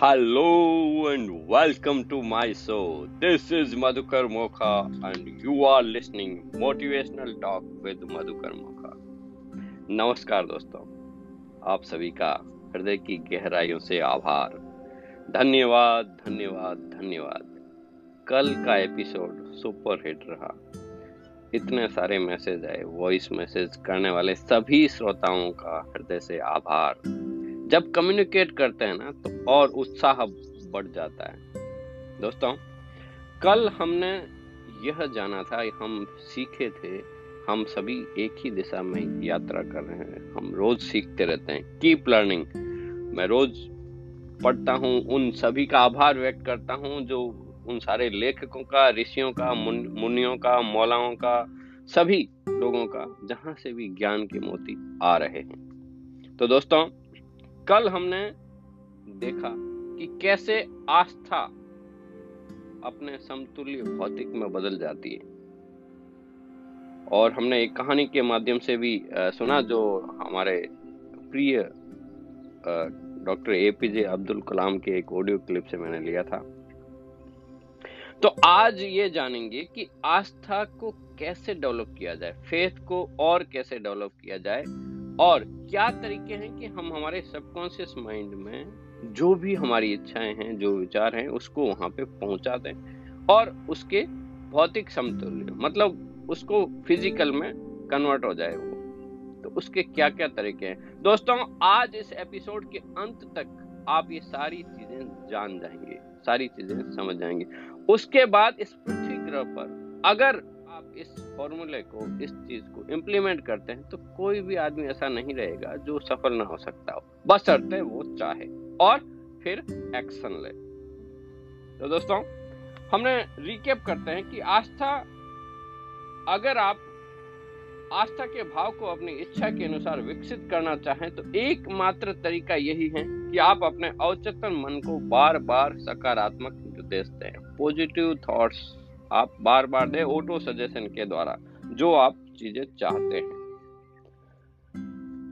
Hello and welcome to my show. This is Madhukar Mokha and you are listening Motivational Talk with Madhukar Mokha. नमस्कार दोस्तों आप सभी का हृदय की गहराइयों से आभार धन्यवाद धन्यवाद धन्यवाद कल का एपिसोड सुपर हिट रहा इतने सारे मैसेज आए वॉइस मैसेज करने वाले सभी श्रोताओं का हृदय से आभार जब कम्युनिकेट करते हैं ना तो और उत्साह बढ़ जाता है। दोस्तों कल हमने यह जाना था हम सीखे थे हम सभी एक ही दिशा में यात्रा कर रहे हैं। हम रोज सीखते रहते हैं। कीप लर्निंग मैं रोज पढ़ता हूँ उन सभी का आभार व्यक्त करता हूँ जो उन सारे लेखकों का ऋषियों का मुन, मुनियों का मौलाओं का सभी लोगों का जहाँ से भी ज्ञान के मोती आ रहे हैं। तो दोस्तों कल हमने देखा कि कैसे आस्था अपने समतुल्य भौतिक में बदल जाती है। और हमने एक कहानी के माध्यम से भी सुना जो हमारे प्रिय doctor A APJ Abdul Kalam के एक ऑडियो क्लिप से मैंने लिया था। तो आज ये जानेंगे कि आस्था को कैसे डेवलप किया जाए, फेथ को और कैसे डेवलप किया जाए और क्या तरीके हैं कि हम हमारे सबकॉन्शियस माइंड में जो भी हमारी इच्छाएँ हैं, जो विचार हैं, उसको वहाँ पे पहुँचा दें और उसके भौतिक समतुल्य मतलब उसको फ़िज़िकल में कन्वर्ट हो जाए वो। तो उसके क्या क्या तरीके हैं? दोस्तों, आज इस एपिसोड के अंत तक आप ये सारी चीज़ें जान जाएँगे, सारी चीज़ें समझ जाएँगे। उसके बाद इस पृथ्वी ग्रह पर अगर आप इस फॉर्मूले को इस चीज़ को इम्प्लीमेंट करते हैं तो कोई भी आदमी ऐसा नहीं रहेगा जो सफल ना हो सकता हो। बस अर्थे वो चाहे और फिर एक्शन ले। तो दोस्तों, हमने रिकेप करते हैं कि आस्था, अगर आप आस्था के भाव को अपनी इच्छा के अनुसार विकसित करना चाहें तो एकमात्र तरीका यही है कि आप अपने अवचेतन मन को बार बार सकारात्मक निर्देश दें। पॉजिटिव थॉट्स आप बार बार दे ऑटो सजेशन के द्वारा, जो आप चीज़ें चाहते हैं।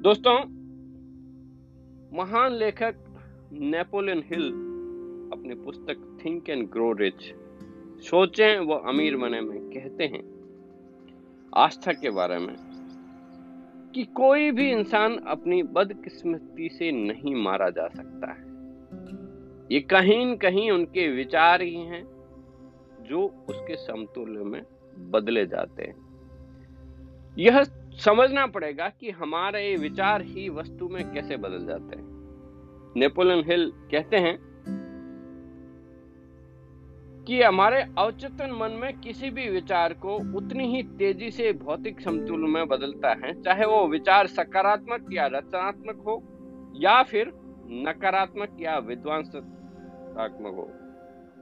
दोस्तों, महान लेखक नेपोलियन हिल अपनी पुस्तक थिंक एंड ग्रो रिच सोचें वो अमीर बने में कहते हैं, आस्था के बारे में, कि कोई भी इंसान अपनी बदकिस्मती से नहीं मारा जा सकता है। ये कहीं न कहीं उनके विचार ही हैं। जो उसके समतुल्य में बदले जाते हैं। यह समझना पड़ेगा कि हमारे विचार ही वस्तु में कैसे बदल जाते हैं। नेपोलियन हिल कहते हैं कि हमारे अवचेतन मन में किसी भी विचार को उतनी ही तेज़ी से भौतिक समतुल में बदलता है, चाहे वो विचार सकारात्मक या रचनात्मक हो, या फिर नकारात्मक या विध्वंसात्मक हो।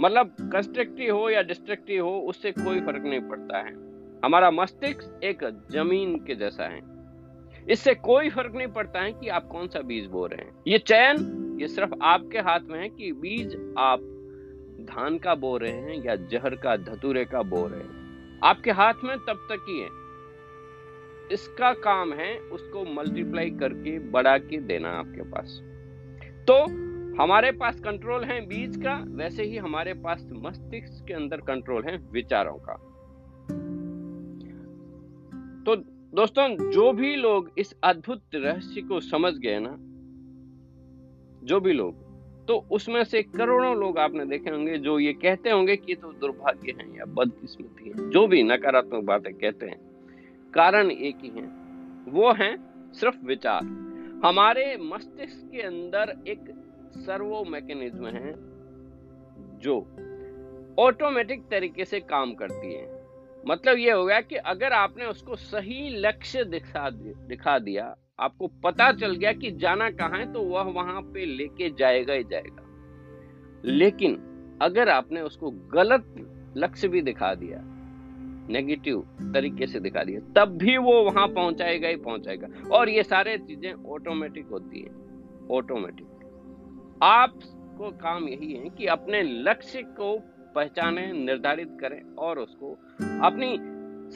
मतलब कंस्ट्रक्टिव हो या डिस्ट्रक्टिव हो, उससे कोई फ़र्क नहीं पड़ता है। हमारा मस्तिष्क एक ज़मीन के जैसा है। इससे कोई फ़र्क नहीं पड़ता है कि आप कौन सा बीज बो रहे हैं। ये चयन ये सिर्फ़ आपके हाथ में है कि बीज आप धान का बो रहे हैं या जहर का, धतूरे का बो रहे हैं। आपके हाथ में तब तक ही है। इसका काम है उसको मल्टीप्लाई करके बढ़ा के देना आपके पास। तो हमारे पास कंट्रोल है बीज का, वैसे ही हमारे पास मस्तिष्क के अंदर कंट्रोल है विचारों का। तो दोस्तों, जो भी लोग इस अद्भुत रहस्य को समझ गए ना, जो भी लोग तो उसमें से करोड़ों लोग आपने देखे होंगे जो ये कहते होंगे कि तो दुर्भाग्य है या बदकिस्मती है, जो भी नकारात्मक बातें कहते हैं, कारण एक ही है, वो है सिर्फ़ विचार। हमारे मस्तिष्क के अंदर एक सर्वो मैकेनिज्म है जो ऑटोमेटिक तरीके से काम करती है। मतलब ये हो गया कि अगर आपने उसको सही लक्ष्य दिखा दिखा दिया, आपको पता चल गया कि जाना कहाँ है तो वह वहाँ पे लेके जाएगा ही जाएगा। लेकिन अगर आपने उसको गलत लक्ष्य भी दिखा दिया नेगेटिव तरीके से दिखा दिया, तब भी वो वहाँ पहुंचाएगा ही पहुंचाएगा। और ये सारे चीज़ें ऑटोमेटिक होती है ऑटोमेटिक आपको काम यही है कि अपने लक्ष्य को पहचाने, निर्धारित करें और उसको अपनी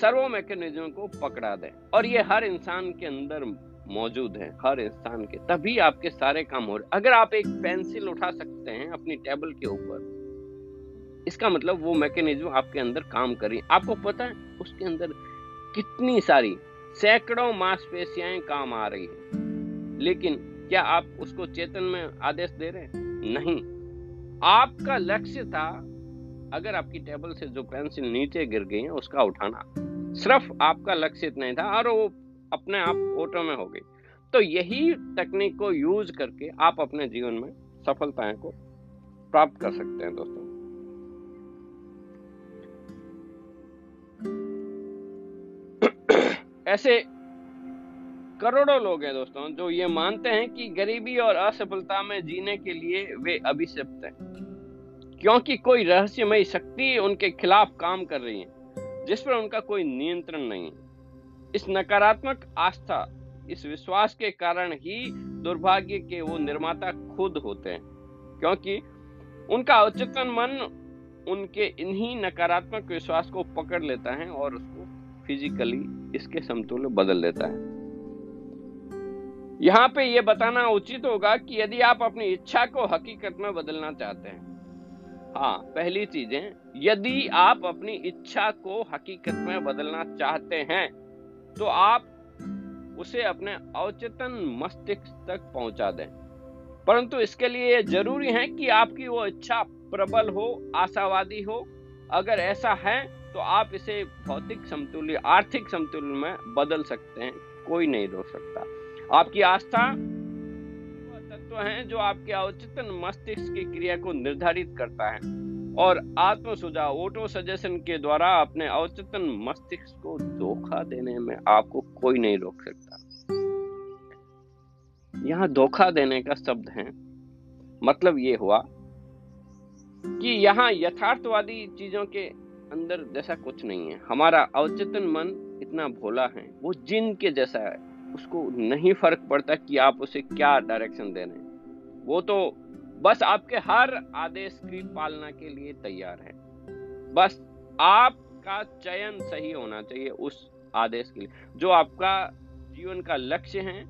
सर्वो मैकेनिज्म को पकड़ा दें। और ये हर इंसान के अंदर मौजूद है, हर इंसान के। तभी आपके सारे काम हो रहे अगर आप एक पेंसिल उठा सकते हैं अपनी टेबल के ऊपर, इसका मतलब वो मैकेनिज्म आपके अंदर काम कर रही है। आपको पता है उसके अंदर कितनी सारी सैकड़ों मांसपेशियाँ काम आ रही है। लेकिन क्या आप उसको चेतन में आदेश दे रहे हैं? नहीं। आपका लक्ष्य था, अगर आपकी टेबल से जो पेंसिल नीचे गिर गई है, उसका उठाना। सिर्फ़ आपका लक्ष्य नहीं था, और वो अपने आप ऑटो में हो गई। तो यही तकनीक को यूज़ करके आप अपने जीवन में सफलताएँ को प्राप्त कर सकते हैं, दोस्तों। ऐसे करोड़ों लोग हैं दोस्तों, जो ये मानते हैं कि गरीबी और असफलता में जीने के लिए वे अभिशप्त हैं। क्योंकि कोई रहस्यमय शक्ति उनके खिलाफ काम कर रही है, जिस पर उनका कोई नियंत्रण नहीं है। इस नकारात्मक आस्था, इस विश्वास के कारण ही दुर्भाग्य के वो निर्माता खुद होते हैं। क्योंकि उनका अवचेतन मन उनके इन्हीं नकारात्मक विश्वास को पकड़ लेता है और उसको फिजिकली इसके समतुल्य बदल देता है। यहाँ पे ये बताना उचित होगा कि यदि आप अपनी इच्छा को हकीकत में बदलना चाहते हैं। हाँ पहली चीज़ें, यदि आप अपनी इच्छा को हकीकत में बदलना चाहते हैं तो आप उसे अपने अवचेतन मस्तिष्क तक पहुँचा दें। परंतु इसके लिए ज़रूरी है कि आपकी वो इच्छा प्रबल हो, आशावादी हो। अगर ऐसा है तो आप इसे भौतिक समतुल्य, आर्थिक समतुल्य में बदल सकते हैं, कोई नहीं रोक सकता। आपकी आस्था तत्व है जो आपके अवचेतन मस्तिष्क की क्रिया को निर्धारित करता है और आत्म सुझाव ऑटो सजेशन के द्वारा अपने अवचेतन मस्तिष्क को धोखा देने में आपको कोई नहीं रोक सकता। यहाँ धोखा देने का शब्द है। मतलब ये हुआ कि यहाँ यथार्थवादी चीज़ों के अंदर जैसा कुछ नहीं है। हमारा अवचेतन मन इतना भोला है, वो जिन के जैसा है। उसको नहीं फ़र्क पड़ता कि आप उसे क्या डायरेक्शन दे रहे हैं। वो तो बस आपके हर आदेश की पालना के लिए तैयार है। बस आपका चयन सही होना चाहिए उस आदेश के लिए। जो आपका जीवन का लक्ष्य है,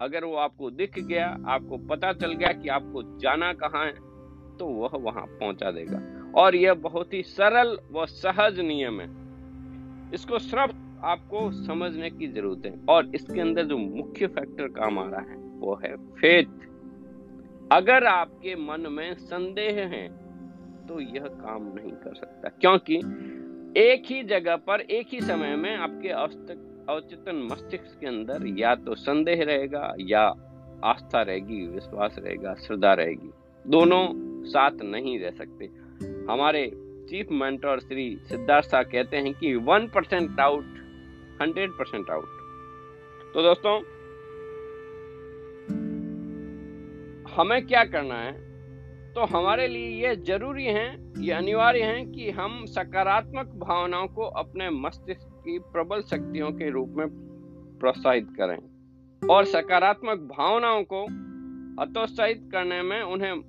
अगर वो आपको दिख गया, आपको पता चल गया कि आपको जाना कहाँ है तो वह वहाँ पहुँचा देगा। और यह बहुत ही सरल व सहज नियम है। इसको सिर्फ़ आपको समझने की ज़रूरत है। और इसके अंदर जो मुख्य फैक्टर काम आ रहा है, वो है फेथ अगर आपके मन में संदेह है तो यह काम नहीं कर सकता। क्योंकि एक ही जगह पर, एक ही समय में आपके अवचेतन मस्तिष्क के अंदर या तो संदेह रहेगा, या आस्था रहेगी, विश्वास रहेगा, श्रद्धा रहेगी। दोनों साथ नहीं रह सकते। हमारे चीफ मेंटर श्री सिद्धार्थ शाह कहते हैं कि one percent doubt hundred percent out. तो दोस्तों, हमें क्या करना है? तो हमारे लिए यह ज़रूरी है यह अनिवार्य है कि हम सकारात्मक भावनाओं को अपने मस्तिष्क की प्रबल शक्तियों के रूप में प्रोत्साहित करें और सकारात्मक भावनाओं को हतोत्साहित करने में उन्हें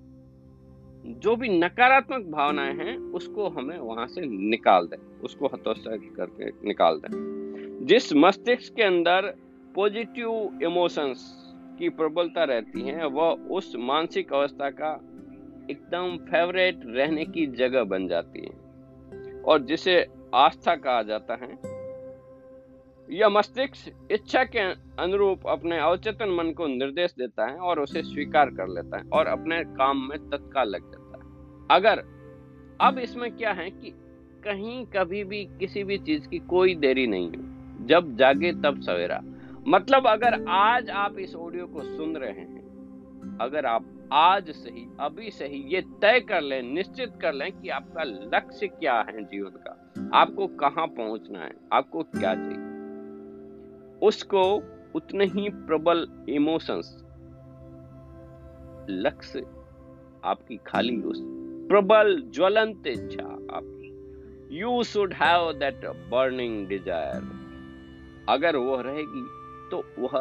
जो भी नकारात्मक भावनाएँ हैं, उसको हमें वहाँ से निकाल दें, उसको हतोत्साहित करके निकाल दें। जिस मस्तिष्क के अंदर पॉजिटिव इमोशंस की प्रबलता रहती है, वह उस मानसिक अवस्था का एकदम फेवरेट रहने की जगह बन जाती है। और जिसे आस्था कहा जाता है, यह मस्तिष्क इच्छा के अनुरूप अपने अवचेतन मन को निर्देश देता है और उसे स्वीकार कर लेता है और अपने काम में तत्काल लग जाता है। अगर अब इसमें क्या है कि कहीं कभी भी किसी भी चीज़ की कोई देरी नहीं है। जब जागे तब सवेरा। मतलब अगर आज आप इस ऑडियो को सुन रहे हैं, अगर आप आज सही अभी सही ये तय कर लें, निश्चित कर लें कि आपका लक्ष्य क्या है जीवन का, आपको कहाँ पहुँचना है, आपको क्या चाहिए, उसको उतने ही प्रबल इमोशंस लक्ष्य आपकी खाली उस प्रबल ज्वलंत इच्छा आपकी। You should have that burning desire अगर वह रहेगी तो वह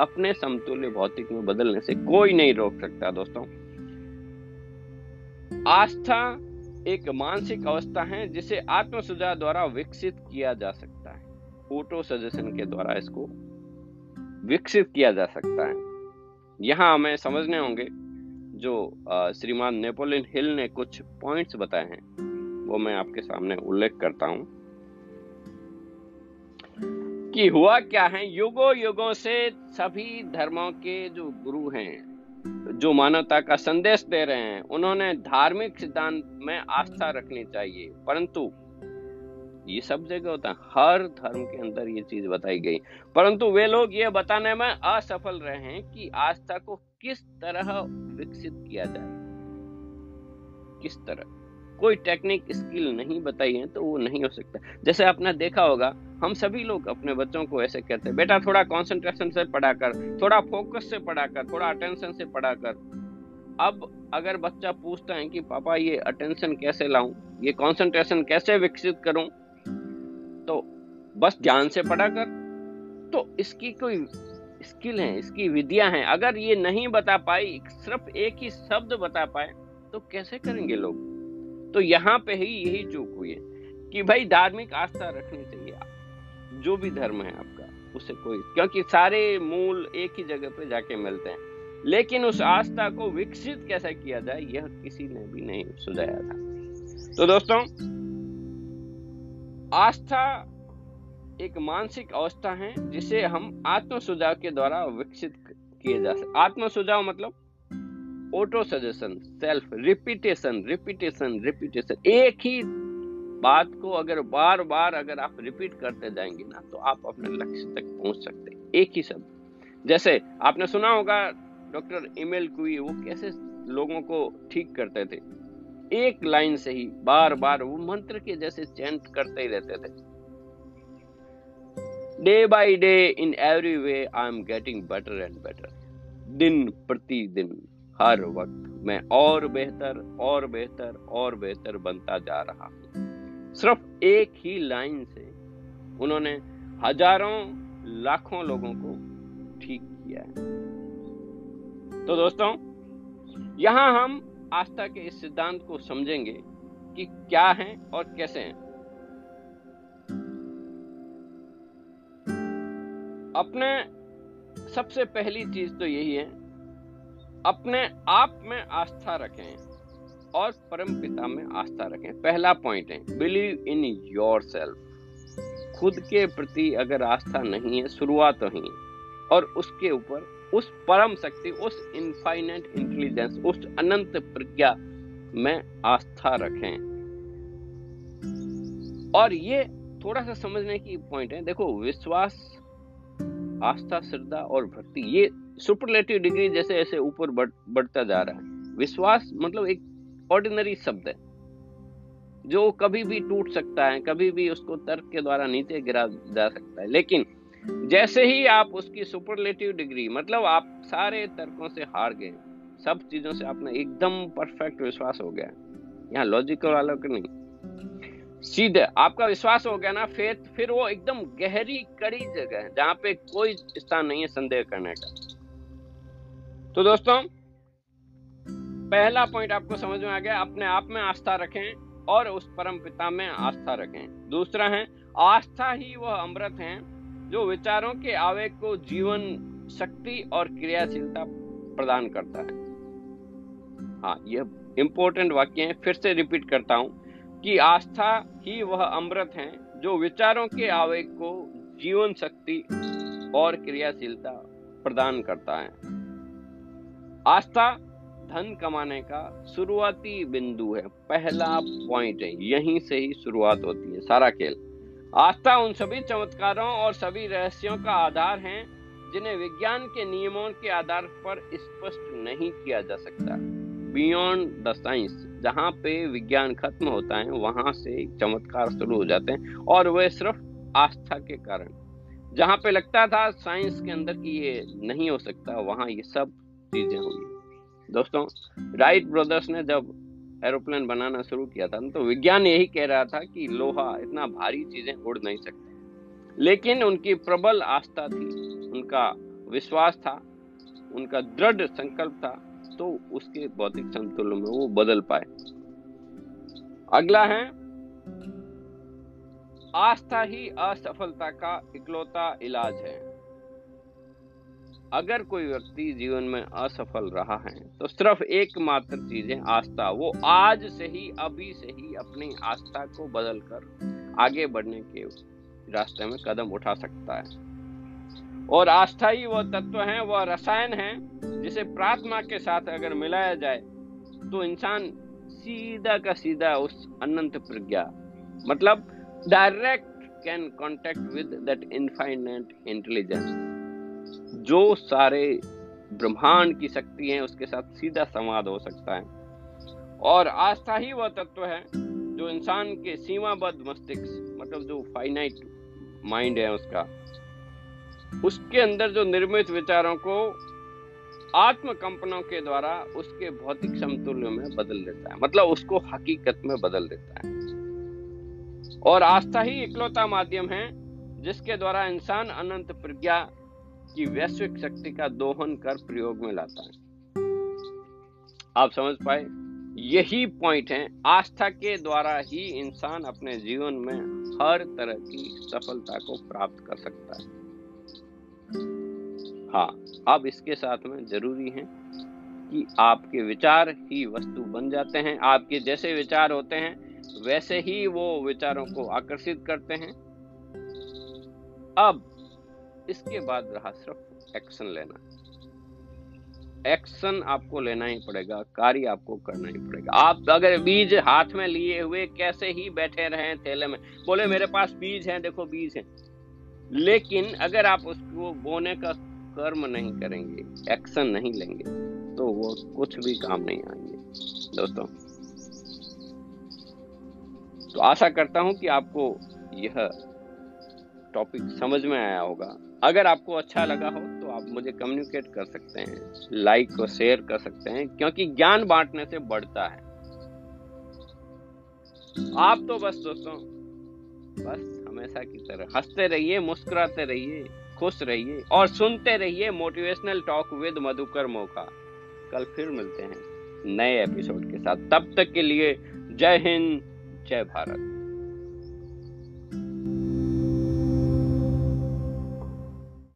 अपने समतुल्य भौतिक में बदलने से कोई नहीं रोक सकता दोस्तों। आस्था एक मानसिक अवस्था है जिसे आत्म सुझाव द्वारा विकसित किया जा सकता है। फ़ोटो सजेशन के द्वारा इसको विकसित किया जा सकता है। यहाँ हमें समझने होंगे, जो श्रीमान नेपोलियन हिल ने कुछ पॉइंट्स बताए हैं, वो मैं आपके सामने उल्लेख करता हूँ। कि हुआ क्या है? युगों युगों से सभी धर्मों के जो गुरु हैं, जो मानवता का संदेश दे रहे हैं, उन्होंने धार्मिक सिद्धांत में आस्था रखनी चाहिए। परंतु ये सब जगह होता है, हर धर्म के अंदर ये चीज़ बताई गई। परंतु वे लोग ये बताने में असफल रहे हैं कि आस्था को किस तरह विकसित किया जाए। किस तरह? कोई टेक्निक, स्किल नहीं बताई है तो वो नहीं हो सकता। जैसे आपने देखा होगा हम सभी लोग अपने बच्चों को ऐसे कहते हैं, बेटा, थोड़ा कंसंट्रेशन से पढ़ा कर, थोड़ा फोकस से पढ़ा कर, थोड़ा अटेंशन से पढ़ा कर। अब अगर बच्चा पूछता है कि, पापा, ये अटेंशन कैसे लाऊं? ये कंसंट्रेशन कैसे विकसित करूँ? तो बस ज्ञान से पढ़ा कर। तो इसकी कोई स्किल है, इसकी विधियाँ हैं। अगर ये नहीं बता पाई, सिर्फ़ एक ही शब्द बता पाए तो कैसे करेंगे लोग? तो यहाँ पे ही यही चूक हुई है कि भाई धार्मिक आस्था रखनी चाहिए। जो भी धर्म है आपका उसे कोई क्योंकि सारे मूल एक ही जगह पे जाके मिलते हैं। लेकिन उस आस्था को विकसित कैसे किया जाए यह किसी ने भी नहीं सुझाया था। तो दोस्तों आस्था एक मानसिक अवस्था है जिसे हम आत्म सुझाव के द्वारा विकसित किए जा सकते आत्म सुझाव मतलब auto suggestion self repetition repetition repetition एक ही बात को अगर बार बार अगर आप रिपीट करते जाएँगे ना तो आप अपने लक्ष्य तक पहुँच सकते हैं। एक ही शब्द। जैसे आपने सुना होगा, डॉक्टर इमेल कुई वो कैसे लोगों को ठीक करते थे? एक लाइन से ही बार बार वो मंत्र के जैसे चैंट करते ही रहते थे। Day by day in every way I am getting better and better दिन प्रतिदिन, हर वक्त मैं और बेहतर और बेहतर और बेहतर बनता जा रहा हूँ। सिर्फ़ एक ही लाइन से उन्होंने हज़ारों, लाखों लोगों को ठीक किया है। तो दोस्तों, यहाँ हम आस्था के इस सिद्धांत को समझेंगे कि क्या है और कैसे हैं। अपने सबसे पहली चीज़ तो यही है, अपने आप में आस्था रखें। और परम पिता में आस्था रखें। पहला पॉइंट है बिलीव इन योर सेल्फ खुद के प्रति अगर आस्था नहीं है शुरुआत ही और उसके ऊपर उस परम शक्ति उस इनफाइनेट इंटेलिजेंस उस अनंत प्रज्ञा में आस्था रखें। और ये थोड़ा सा समझने की पॉइंट है। देखो विश्वास आस्था श्रद्धा और भक्ति ये सुपरलेटिव डिग्री जैसे ऐसे ऊपर बढ़, बढ़ता जा रहा है। विश्वास मतलब एक ऑर्डिनरी शब्द है, जो कभी भी टूट सकता है, कभी भी उसको तर्क के द्वारा नीचे गिरा जा सकता है। लेकिन जैसे ही आप उसकी सुपरलेटिव डिग्री मतलब आप सारे तर्कों से हार गए, सब चीज़ों से आपने एकदम परफेक्ट विश्वास हो गया। यहाँ लॉजिकल वालों के नहीं। सीधे आपका विश्वास हो गया ना फेथ फिर वो एकदम गहरी, कड़ी जगह है, जहाँ पे कोई स्थान नहीं है संदेह करने का। तो दोस्तों पहला पॉइंट आपको समझ में आ गया, अपने आप में आस्था रखें और उस परम पिता में आस्था रखें। दूसरा है, आस्था ही वह अमृत है जो विचारों के आवेग को जीवन, शक्ति और क्रियाशीलता प्रदान करता है। हाँ यह इंपॉर्टेंट वाक्य है। फिर से रिपीट करता हूँ कि आस्था ही वह अमृत है जो विचारों के आवेग को जीवन, शक्ति और क्रियाशीलता प्रदान करता है। आस्था धन कमाने का शुरुआती बिंदु है, पहला पॉइंट है, यहीं से ही शुरुआत होती है, सारा खेल। आस्था उन सभी चमत्कारों और सभी रहस्यों का आधार है, जिन्हें विज्ञान के नियमों के आधार पर स्पष्ट नहीं किया जा सकता। बियॉन्ड द साइंस जहाँ पे विज्ञान खत्म होता है, वहाँ से चमत्कार शुरू हो जाते हैं, और वह सिर्फ़ आस्था के कारण। जहाँ पे लगता था साइंस के अंदर कि ये नहीं हो सकता, वहाँ ये सब चीज़ें हुई दोस्तों राइट ब्रदर्स ने जब एरोप्लेन बनाना शुरू किया था तो विज्ञान यही कह रहा था कि लोहा इतना भारी चीज़ें उड़ नहीं सकते। लेकिन उनकी प्रबल आस्था थी, उनका विश्वास था, उनका दृढ़ संकल्प था तो उसके भौतिक संतुलन में वो बदल पाए। अगला है, आस्था ही असफलता का इकलौता इलाज है। अगर कोई व्यक्ति जीवन में असफल रहा है तो सिर्फ़ एकमात्र चीज़ है आस्था, वो आज से ही, अभी से ही अपनी आस्था को बदल कर आगे बढ़ने के रास्ते में कदम उठा सकता है। और आस्था ही वो तत्व है, वह रसायन है, जिसे प्रार्थना के साथ अगर मिलाया जाए तो इंसान सीधा का सीधा उस अनंत प्रज्ञा मतलब direct can contact with that intelligence जो सारे ब्रह्मांड की शक्ति है, उसके साथ सीधा संवाद हो सकता है। और आस्था ही वह तत्व है जो इंसान के सीमाबद्ध मस्तिष्क मतलब जो फाइनाइट माइंड है उसका, उसके अंदर जो निर्मित विचारों को आत्म कंपनों के द्वारा उसके भौतिक समतुल्य में बदल देता है। मतलब उसको हकीकत में बदल देता है। और आस्था ही इकलौता माध्यम है, जिसके द्वारा इंसान अनंत प्रज्ञा की वैश्विक शक्ति का दोहन कर प्रयोग में लाता है। आप समझ पाए? यही पॉइंट है, आस्था के द्वारा ही इंसान अपने जीवन में हर तरह की सफलता को प्राप्त कर सकता है। हाँ अब इसके साथ में ज़रूरी है कि आपके विचार ही वस्तु बन जाते हैं। आपके जैसे विचार होते हैं, वैसे ही वो विचारों को आकर्षित करते हैं। अब इसके बाद रहा सिर्फ़ एक्शन लेना। एक्शन आपको लेना ही पड़ेगा, कार्य आपको करना ही पड़ेगा। आप अगर बीज हाथ में लिए हुए कैसे ही बैठे रहे थैले में, बोले, मेरे पास बीज है, देखो, बीज है। लेकिन अगर आप उसको बोने का कर्म नहीं करेंगे एक्शन नहीं लेंगे तो वो कुछ भी काम नहीं आएँगे। दोस्तों तो आशा करता हूँ कि आपको यह टॉपिक समझ में आया होगा। अगर आपको अच्छा लगा हो तो आप मुझे कम्युनिकेट कर सकते हैं लाइक और शेयर कर सकते हैं, क्योंकि ज्ञान बांटने से बढ़ता है। आप तो बस दोस्तों, बस हमेशा की तरह हँसते रहिए, मुस्कुराते रहिए, खुश रहिए, और सुनते रहिए मोटिवेशनल टॉक विद मधुकर मौका कल फिर मिलते हैं नए एपिसोड के साथ। तब तक के लिए जय हिंद, जय भारत।